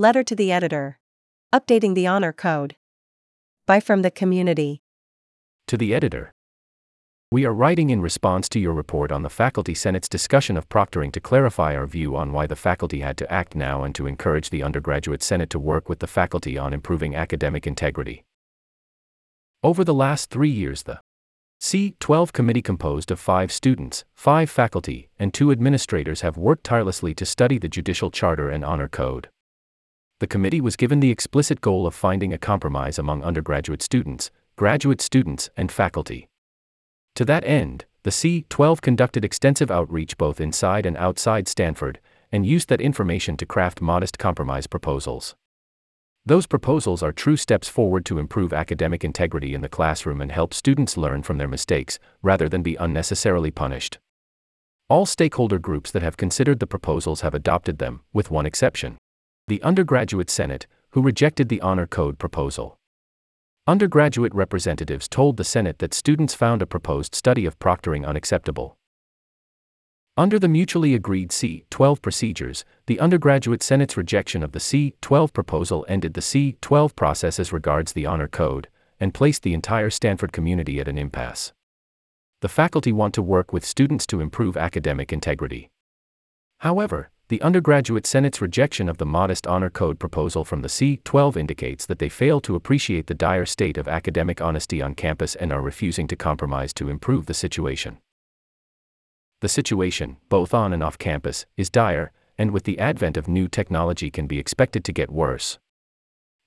Letter to the Editor. Updating the Honor Code. By from the community. To the editor. We are writing in response to your report on the Faculty Senate's discussion of proctoring to clarify our view on why the faculty had to act now and to encourage the undergraduate Senate to work with the faculty on improving academic integrity. Over the last three years, the C12 committee composed of five students, five faculty, and two administrators have worked tirelessly to study the Judicial Charter and Honor Code. The committee was given the explicit goal of finding a compromise among undergraduate students, graduate students, and faculty. To that end, the C12 conducted extensive outreach both inside and outside Stanford, and used that information to craft modest compromise proposals. Those proposals are true steps forward to improve academic integrity in the classroom and help students learn from their mistakes, rather than be unnecessarily punished. All stakeholder groups that have considered the proposals have adopted them, with one exception the undergraduate Senate, who rejected the Honor Code proposal. Undergraduate representatives told the Senate that students found a proposed study of proctoring unacceptable. Under the mutually agreed C 12 procedures, the undergraduate Senate's rejection of the C 12 proposal ended the C 12 process as regards the Honor Code, and placed the entire Stanford community at an impasse. The faculty want to work with students to improve academic integrity. However, the undergraduate Senate's rejection of the modest honor code proposal from the C 12 indicates that they fail to appreciate the dire state of academic honesty on campus and are refusing to compromise to improve the situation. The situation, both on and off campus, is dire, and with the advent of new technology can be expected to get worse.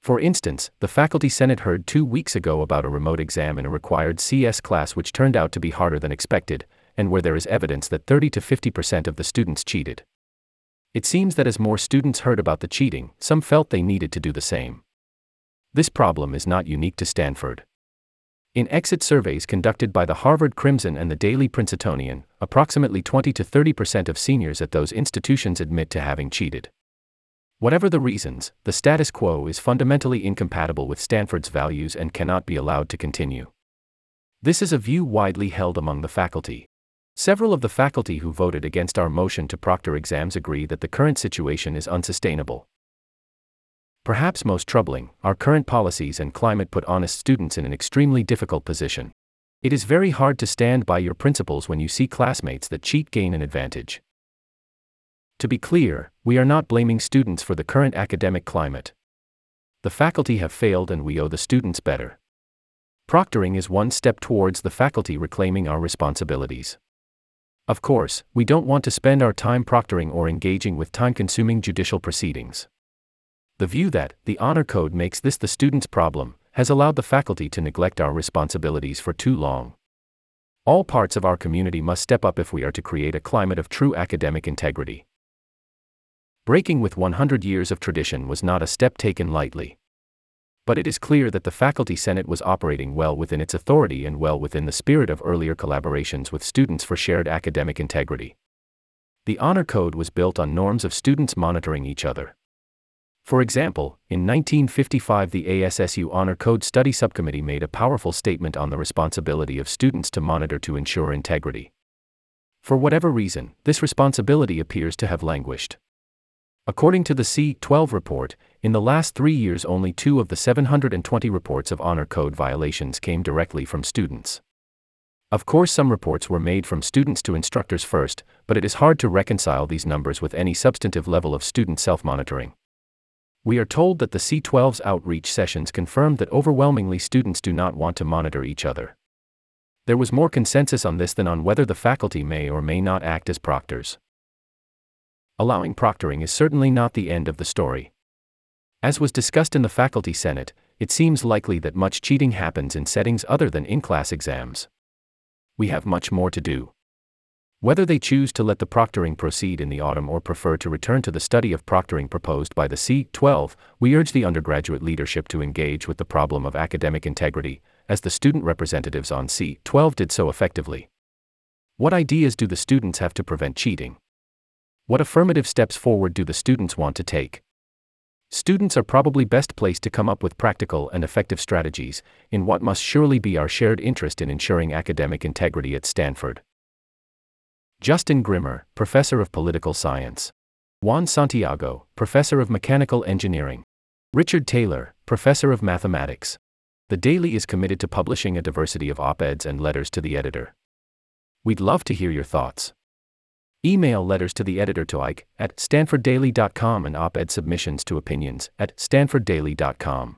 For instance, the Faculty Senate heard two weeks ago about a remote exam in a required CS class which turned out to be harder than expected, and where there is evidence that 30 to 50% of the students cheated. It seems that as more students heard about the cheating, some felt they needed to do the same. This problem is not unique to Stanford. In exit surveys conducted by the Harvard Crimson and the Daily Princetonian, approximately 20 to 30 percent of seniors at those institutions admit to having cheated. Whatever the reasons, the status quo is fundamentally incompatible with Stanford's values and cannot be allowed to continue. This is a view widely held among the faculty. Several of the faculty who voted against our motion to proctor exams agree that the current situation is unsustainable. Perhaps most troubling, our current policies and climate put honest students in an extremely difficult position. It is very hard to stand by your principles when you see classmates that cheat gain an advantage. To be clear, we are not blaming students for the current academic climate. The faculty have failed and we owe the students better. Proctoring is one step towards the faculty reclaiming our responsibilities. Of course, we don't want to spend our time proctoring or engaging with time consuming judicial proceedings. The view that the honor code makes this the student's problem has allowed the faculty to neglect our responsibilities for too long. All parts of our community must step up if we are to create a climate of true academic integrity. Breaking with 100 years of tradition was not a step taken lightly but it is clear that the Faculty Senate was operating well within its authority and well within the spirit of earlier collaborations with students for shared academic integrity. The Honor Code was built on norms of students monitoring each other. For example, in 1955, the ASSU Honor Code Study Subcommittee made a powerful statement on the responsibility of students to monitor to ensure integrity. For whatever reason, this responsibility appears to have languished. According to the C 12 report, in the last three years, only two of the 720 reports of honor code violations came directly from students. Of course, some reports were made from students to instructors first, but it is hard to reconcile these numbers with any substantive level of student self monitoring. We are told that the C12's outreach sessions confirmed that overwhelmingly students do not want to monitor each other. There was more consensus on this than on whether the faculty may or may not act as proctors. Allowing proctoring is certainly not the end of the story. As was discussed in the Faculty Senate, it seems likely that much cheating happens in settings other than in class exams. We have much more to do. Whether they choose to let the proctoring proceed in the autumn or prefer to return to the study of proctoring proposed by the C 12, we urge the undergraduate leadership to engage with the problem of academic integrity, as the student representatives on C 12 did so effectively. What ideas do the students have to prevent cheating? What affirmative steps forward do the students want to take? Students are probably best placed to come up with practical and effective strategies in what must surely be our shared interest in ensuring academic integrity at Stanford. Justin Grimmer, Professor of Political Science. Juan Santiago, Professor of Mechanical Engineering. Richard Taylor, Professor of Mathematics. The Daily is committed to publishing a diversity of op eds and letters to the editor. We'd love to hear your thoughts. Email letters to the editor to Ike at stanforddaily.com and op ed submissions to opinions at stanforddaily.com.